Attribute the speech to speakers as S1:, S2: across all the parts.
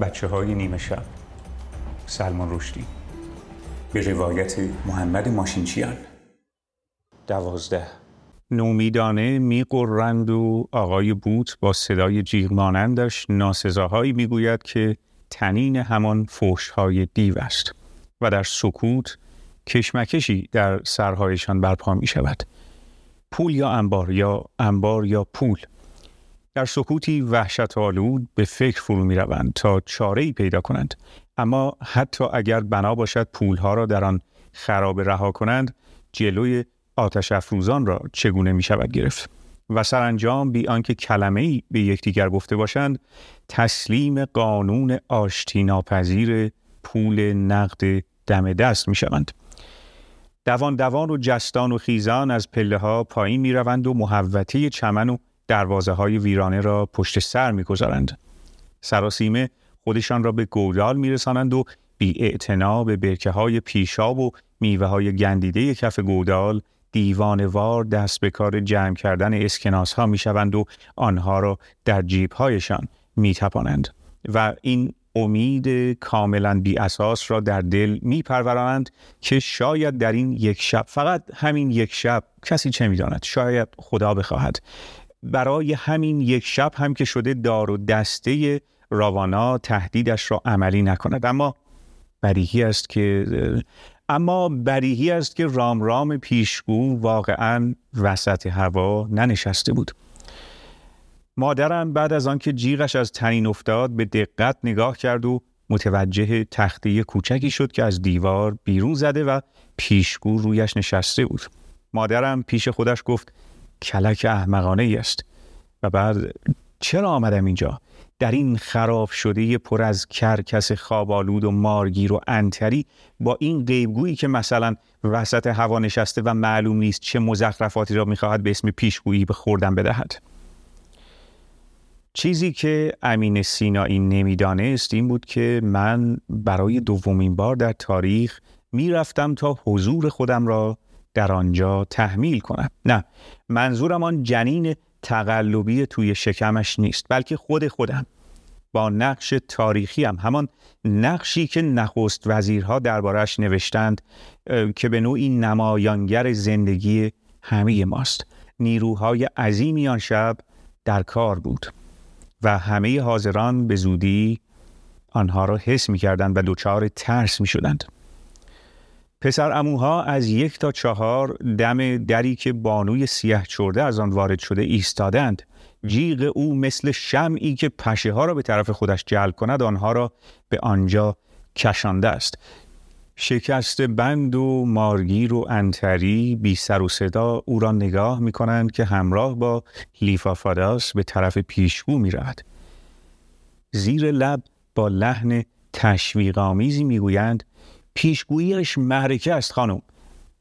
S1: بچه های نیمه شب. سلمان رشدی. به روایت محمد ماشینچیان. دوازده. نومیدانه میقرند و آقای بوت با صدای جیغمانندش ناسزاهایی می‌گوید که تنین همان فوشهای دیو است و در سکوت کشمکشی در سرهایشان برپا می شود پول یا انبار یا انبار یا پول؟ در سکوتی وحشت آلود به فکر فرو می روند تا چاره ای پیدا کنند اما حتی اگر بنا باشد پولها را در آن خراب رها کنند جلوی آتش افروزان را چگونه می شود گرفت و سرانجام بی آنکه کلمه ای به یکدیگر گفته باشند تسلیم قانون آشتی ناپذیر پول نقد دم دست می شوند. دوان دوان و جستان و خیزان از پله ها پایین می روند و محوطه چمن و دروازه های ویرانه را پشت سر می گذارند. سراسیمه خودشان را به گودال می رسانند و بی به برکه های پیشاب و میوه های گندیده کف گودال دیوانوار دست به کار جمع کردن اسکناس ها می شوند و آنها را در جیب هایشان می تپانند. و این امید کاملا بی اساس را در دل می پرورانند که شاید در این یک شب فقط همین یک شب کسی چه می داند شاید خدا بخواهد برای همین یک شب هم که شده دار و دسته راوانا تهدیدش را عملی نکند. اما بدیهی است که اما بریهی است که رام رام پیشگو واقعا وسط هوا ننشسته بود. مادرم بعد از آنکه جیغش از تنین افتاد به دقت نگاه کرد و متوجه تخته کوچکی شد که از دیوار بیرون زده و پیشگو رویش نشسته بود. مادرم پیش خودش گفت کلک احمقانه ای است. و بعد چرا آمدم اینجا؟ در این خراب شده پر از کرکس خوابالود و مارگیر و انتری با این غیبگویی که مثلا وسط هوا نشسته و معلوم نیست چه مزخرفاتی را می‌خواهد به اسم پیشگویی به خوردن بدهد. چیزی که امین سینایی نمی‌دانست این بود که من برای دومین بار در تاریخ می‌رفتم تا حضور خودم را در آنجا تحمیل کنم نه منظورم آن جنین تقلبی توی شکمش نیست بلکه خود خودم. با نقش تاریخی هم همان نقشی که نخست وزیرها دربارش نوشتند که به نوعی نمایانگر زندگی همه ماست. نیروهای عظیمی آن شب در کار بود و همه حاضران به زودی آنها را حس می کردند و دچار ترس می شدند. پسر اموها از یک تا چهار دم دری که بانوی سیاه چرده از آن وارد شده ایستادند جیغ او مثل شمعی که پشه ها را به طرف خودش جلب کند آنها را به آنجا کشانده است شکست بند و مارگیر و انتری بی سر و صدا او را نگاه می کنند که همراه با لیفافاداس به طرف پیشگو می رد. زیر لب با لحن تشویق آمیزی می گویند پیشگوییش محرکه است خانم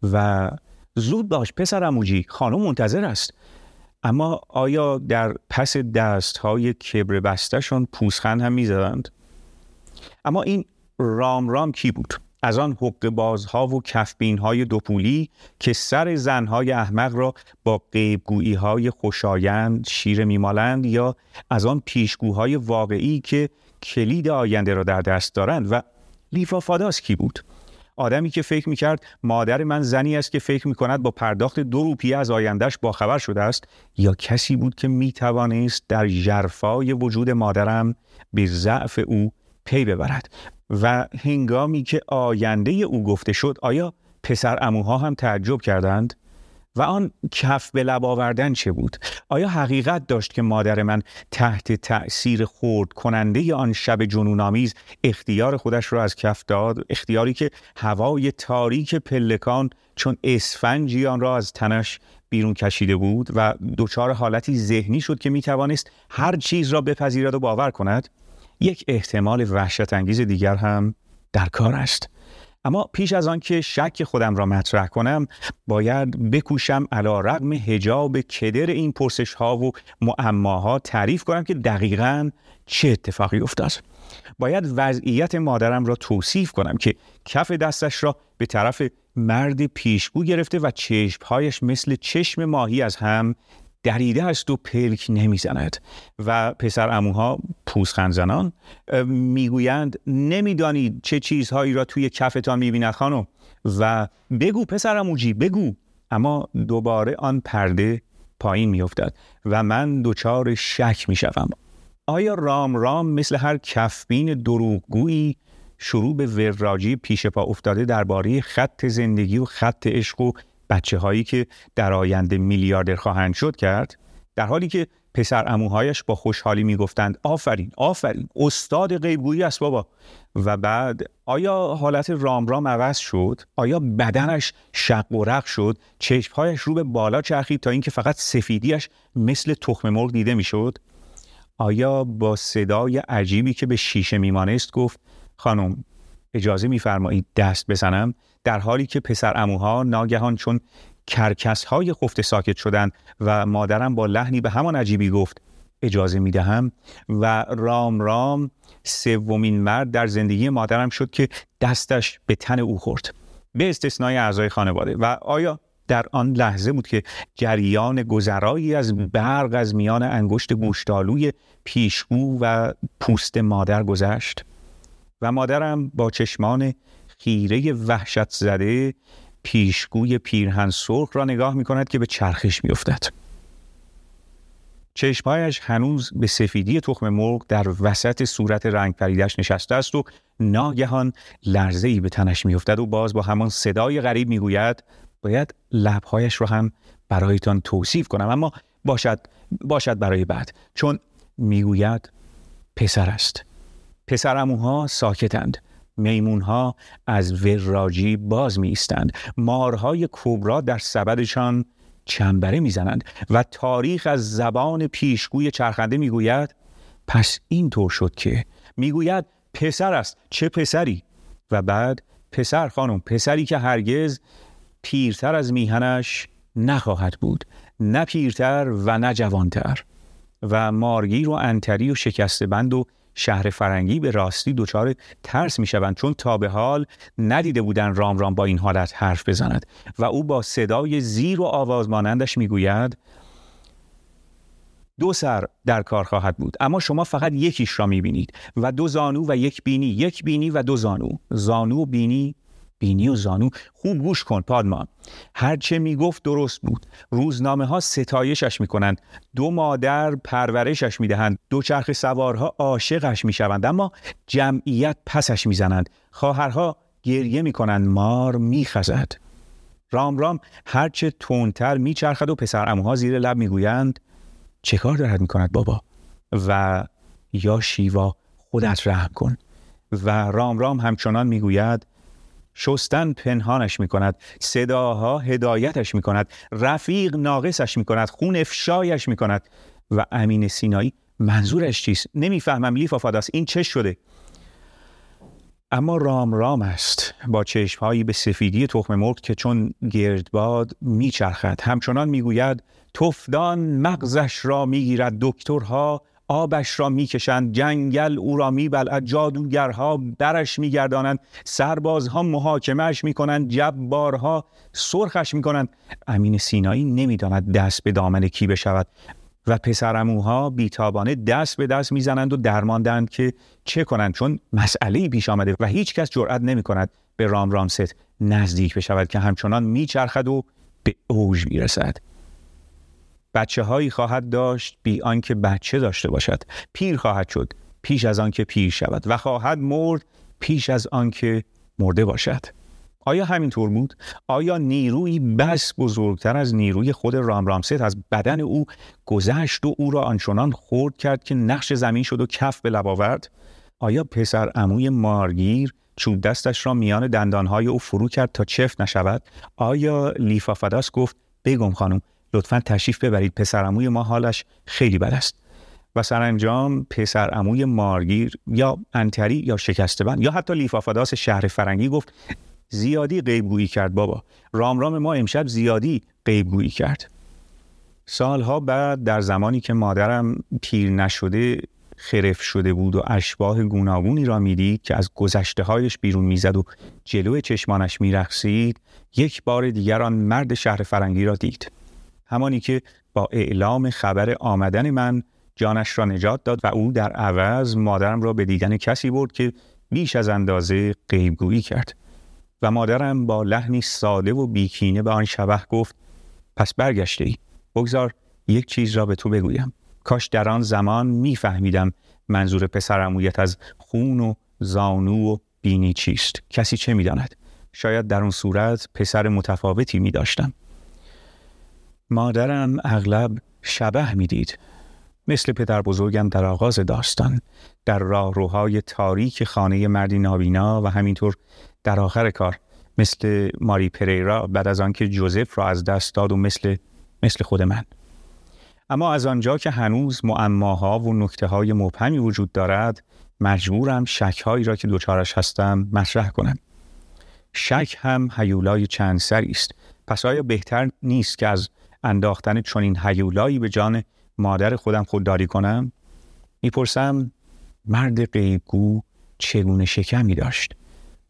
S1: و زود باش پسر اموجی خانم منتظر است اما آیا در پس دست های کبر بستشان پوسخند هم می‌زدند؟ اما این رام رام کی بود؟ از آن حق بازها و کفبین های دوپولی که سر زنهای احمق را با قیبگویی های خوشایند شیر میمالند یا از آن پیشگوهای واقعی که کلید آینده را در دست دارند و لیفا فاداس کی بود؟ آدمی که فکر می‌کرد مادر من زنی است که فکر می‌کند با پرداخت دو روپیه از آیندهش باخبر شده است یا کسی بود که می‌توانست در جرفای وجود مادرم به ضعف او پی ببرد و هنگامی که آینده او گفته شد آیا پسر اموها هم تعجب کردند؟ و آن کف به لب آوردن چه بود؟ آیا حقیقت داشت که مادر من تحت تأثیر خورد کننده آن شب جنونآمیز اختیار خودش را از کف داد؟ اختیاری که هوای تاریک پلکان چون اسفنجی آن را از تنش بیرون کشیده بود و دچار حالتی ذهنی شد که می توانست هر چیز را بپذیرد و باور کند؟ یک احتمال وحشت انگیز دیگر هم در کار است. اما پیش از آن که شک خودم را مطرح کنم باید بکوشم علا رقم هجاب کدر این پرسش ها و معماها تعریف کنم که دقیقا چه اتفاقی افتاد. باید وضعیت مادرم را توصیف کنم که کف دستش را به طرف مرد پیشگو گرفته و چشمهایش مثل چشم ماهی از هم دریده است و پلک نمی‌زند و پسر اموها پوزخند زنان می‌گویند نمی‌دانید چه چیزهایی را توی کفتان می‌بیند خانم. و بگو پسر اموجی بگو. اما دوباره آن پرده پایین میافتد و من دچار شک می‌شوم. آیا رام رام مثل هر کفبین دروغگویی شروع به وراجی پیش پا افتاده درباره خط زندگی و خط عشق و بچه هایی که در آینده میلیاردر خواهند شد کرد؟ در حالی که پسر اموهایش با خوشحالی می‌گفتند آفرین آفرین استاد غیبگویی است بابا. و بعد آیا حالت رام رام عوض شد؟ آیا بدنش شق و رق شد؟ چشمهایش رو به بالا چرخید تا اینکه فقط سفیدیش مثل تخم مرغ دیده می‌شد؟ آیا با صدای عجیبی که به شیشه میمانست گفت خانم اجازه میفرمایید دست بزنم؟ در حالی که پسر اموها ناگهان چون کرکس های خفته ساکت شدند و مادرم با لحنی به همان عجیبی گفت اجازه می دهم و رام رام سومین مرد در زندگی مادرم شد که دستش به تن او خورد. به استثنای اعضای خانواده. و آیا در آن لحظه بود که جریان گذرایی از برق از میان انگشت گوشتالوی پیشگو و پوست مادر گذشت؟ و مادرم با چشمان خیره وحشت زده پیشگوی پیرهن سرخ را نگاه می کند که به چرخش می افتد. چشمهایش هنوز به سفیدی تخم مرغ در وسط صورت رنگ پریدش نشسته است و ناگهان لرزه ای به تنش میافتد و باز با همان صدای غریب می‌گوید باید لبهایش را هم برایتان توصیف کنم اما باشد باشد برای بعد. چون می‌گوید پسر است. پسر اموها ساکتند میمونها از وراجی باز می ایستند مارهای کبرا در سبدشان چنبره می‌زنند و تاریخ از زبان پیشگوی چرخنده می‌گوید پس این طور شد که؟ می‌گوید پسر است چه پسری؟ و بعد پسر خانم پسری که هرگز پیرتر از میهنش نخواهد بود نه پیرتر و نه جوانتر. و مارگیر و انتری و شکسته بند و شهر فرنگی به راستی دچار ترس می شوند چون تا به حال ندیده بودن رام رام با این حالت حرف بزند. و او با صدای زیر و آواز مانندش می گوید دو سر در کار خواهد بود اما شما فقط یکیش را می بینید و دو زانو و یک بینی یک بینی و دو زانو. زانو و بینی بینی و زانو خوب گوش کن پادمان. هرچه می‌گفت درست بود. روزنامه ها ستایشش می‌کنند. دو مادر پرورشش می‌دهند. دو چرخ سوارها عاشقش می‌شوند. اما جمعیت پسش می‌زنند. خواهرها گریه می‌کنند. مار میخزد. رام رام هرچه تونتر میچرخد و پسر اموها زیر لب می‌گویند چه کار دارد می‌کند بابا؟ و یا شیوا خودت رحم کن. و رام رام همچنان می‌گوید شستن پنهانش می کند صداها هدایتش می کند رفیق ناقصش می کند خون افشایش می کند و امین سینایی منظورش چیست؟ نمی‌فهمم لیفا فاداس این چه شده؟ اما رام رام است با چشمهایی به سفیدی تخم مرغ که چون گردباد میچرخد. همچنان می‌گوید تفدان مغزش را می‌گیرد دکترها آبش را می‌کشند جنگل او را میبلعد جادوگرها برش میگردانند سربازها محاکمهش می‌کنند جبارها سرخش می‌کنند. امین سینایی نمی‌داند دست به دامن کی بشود و پسرموها بیتابانه دست به دست می‌زنند و درماندند که چه کنند چون مسئله پیش آمده و هیچ کس جرأت نمی کند به رام رامست نزدیک بشود که همچنان میچرخد و به اوج می‌رسد. بچه هایی خواهد داشت بی آنکه بچه داشته باشد پیر خواهد شد پیش از آنکه پیر شود و خواهد مرد پیش از آنکه مرده باشد آیا همینطور بود؟ آیا نیروی بس بزرگتر از نیروی خود رام رامست از بدن او گذشت و او را آنچنان خورد کرد که نقش زمین شد و کف به لب آورد؟ آیا پسر عموی مارگیر چوب دستش را میان دندانهای او فرو کرد تا چفت نشود؟ آیا لیفافداس گفت بگم خانم لطفا تشریف ببرید. پسرعموی ما حالش خیلی بد است. و سرانجام پسرعموی مارگیر یا انتری یا شکستبن یا حتی لیفافاداس شهر فرنگی گفت زیادی غیبگویی کرد بابا. رام رام ما امشب زیادی غیبگویی کرد. سالها بعد در زمانی که مادرم پیر نشده خرف شده بود و اشباه گوناگونی را می‌دید که از گذشته هایش بیرون می‌زد و جلو چشمانش میرخسید یک بار دیگر آن مرد شهر فرنگی را دید. همانی که با اعلام خبر آمدن من جانش را نجات داد و او در عوض مادرم را به دیدن کسی برد که بیش از اندازه غیبگویی کرد. و مادرم با لحنی ساده و بیکینه به آن شبه گفت پس برگشته ای بگذار یک چیز را به تو بگویم. کاش در آن زمان میفهمیدم منظور پسرمویت از خون و زانو و بینی چیست. کسی چه می‌داند؟ شاید در اون صورت پسر متفاوتی می داشتم. مادرم اغلب شبه می‌دید. مثل پدر بزرگم در آغاز داستان در راهروهای تاریک خانه مردی نابینا و همینطور در آخر کار مثل ماری پریرا بعد از آنکه جوزف را از دست داد و مثل مثل خود من. اما از آنجا که هنوز معماها و نکته های مبهمی وجود دارد مجبورم شکهایی را که دوچارش هستم مطرح کنم. شک هم حیولای چند سری است. پس آیا بهتر نیست که از انداختن چنین حیولایی به جان مادر خودم خودداری کنم؟ می‌پرسم مرد غیبگو چگونه شکمی داشت؟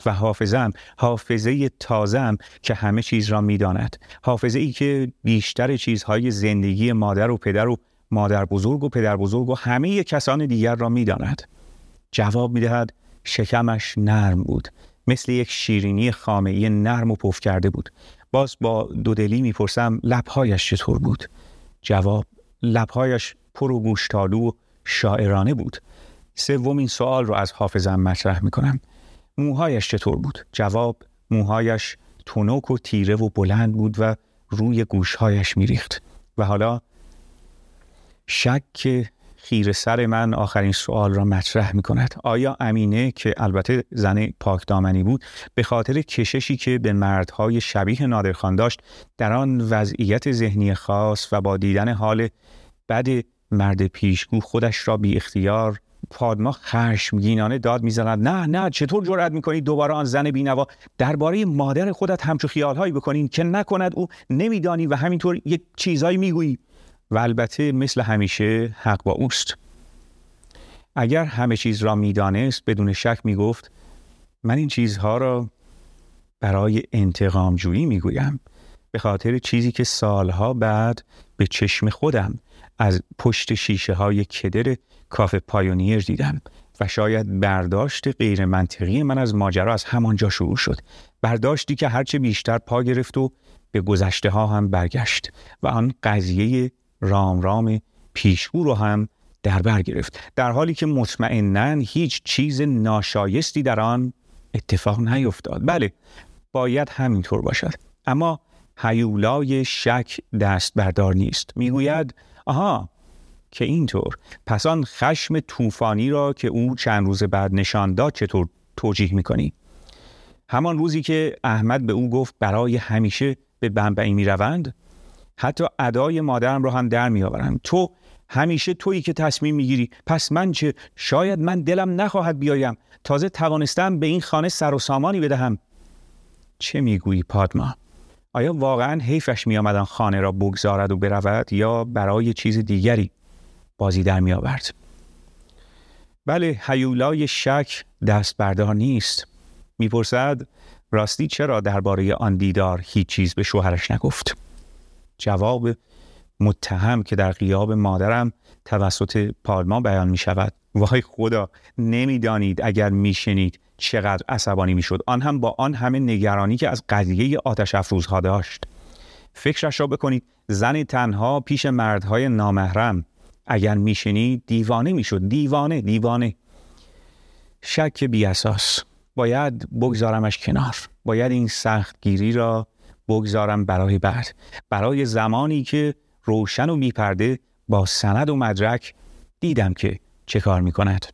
S1: و حافظم حافظه تازم که همه چیز را می‌داند حافظه ای که بیشتر چیزهای زندگی مادر و پدر و مادر بزرگ و پدر بزرگ و همه کسان دیگر را می‌داند. جواب می‌دهد شکمش نرم بود مثل یک شیرینی خامعی نرم و پف کرده بود. باز با دودلی می‌پرسم لبهایش چطور بود؟ جواب لبهایش پر و گوشتالو شاعرانه بود. سومین سوال رو از حافظم مطرح می‌کنم موهایش چطور بود؟ جواب موهایش تونک و تیره و بلند بود و روی گوشهایش میریخت. و حالا شک خیر سر من آخرین سوال را مطرح می کند آیا امینه که البته زن پاک دامنی بود به خاطر کششی که به مردهای شبیه نادرخان داشت در آن وضعیت ذهنی خاص و با دیدن حال بد مرد پیشگو خودش را بی اختیار پادما خشمگینانه داد می‌زند. نه نه چطور جرأت می‌کنی دوباره آن زن بینوا درباره مادر خودت همچو خیالهایی بکنین که نکند او؟ نمیدانی و همینطور یک چیزهایی می‌گویی. و البته مثل همیشه حق با اوست. اگر همه چیز را می‌دانست بدون شک می‌گفت من این چیزها را برای انتقام جویی می‌گویم به خاطر چیزی که سالها بعد به چشم خودم از پشت شیشه های کدر کافه پایونیر دیدم و شاید برداشت غیر منطقی من از ماجرا از همانجا شروع شد. برداشتی که هرچه بیشتر پا گرفت و به گذشته ها هم برگشت و آن قضیه رام رام پیشگو رو هم در بر گرفت. در حالی که مطمئنا هیچ چیز ناشایستی در آن اتفاق نیفتاد. بله باید همینطور باشد. اما هیولای شک دست بردار نیست. می‌گوید آها که اینطور. پس آن خشم طوفانی را که او چند روز بعد نشان داد چطور توجیه می‌کنی؟ همان روزی که احمد به او گفت برای همیشه به بنبعی می‌روند حتی ادای مادرم رو هم در میآورم. تو همیشه تویی که تصمیم می‌گیری. پس من چه شاید من دلم نخواهد بیایم. تازه توانستم به این خانه سر و سامانی بدهم. چه می‌گویی پادما؟ آیا واقعا حیفش میآمد خانه را بگذارد و برود یا برای چیز دیگری بازی در میآورد؟ بله هیولای شک دست بردار نیست. می‌پرسد راستی چرا درباره آن دیدار هیچ چیز به شوهرش نگفت؟ جواب متهم که در قیاب مادرم توسط پالما بیان می شود وای خدا نمی‌دانید اگر میشنید چقدر عصبانی می‌شد. آن هم با آن همه نگرانی که از قضیه آتش افروزها داشت. فکرش را بکنید زن تنها پیش مردهای نامحرم. اگر میشنید دیوانه می‌شد. دیوانه دیوانه. شک بی اساس. باید بگذارمش کنار. باید این سختگیری را بگذارم برای بعد. برای زمانی که روشن و میپرده با سند و مدرک دیدم که چه کار می‌کند.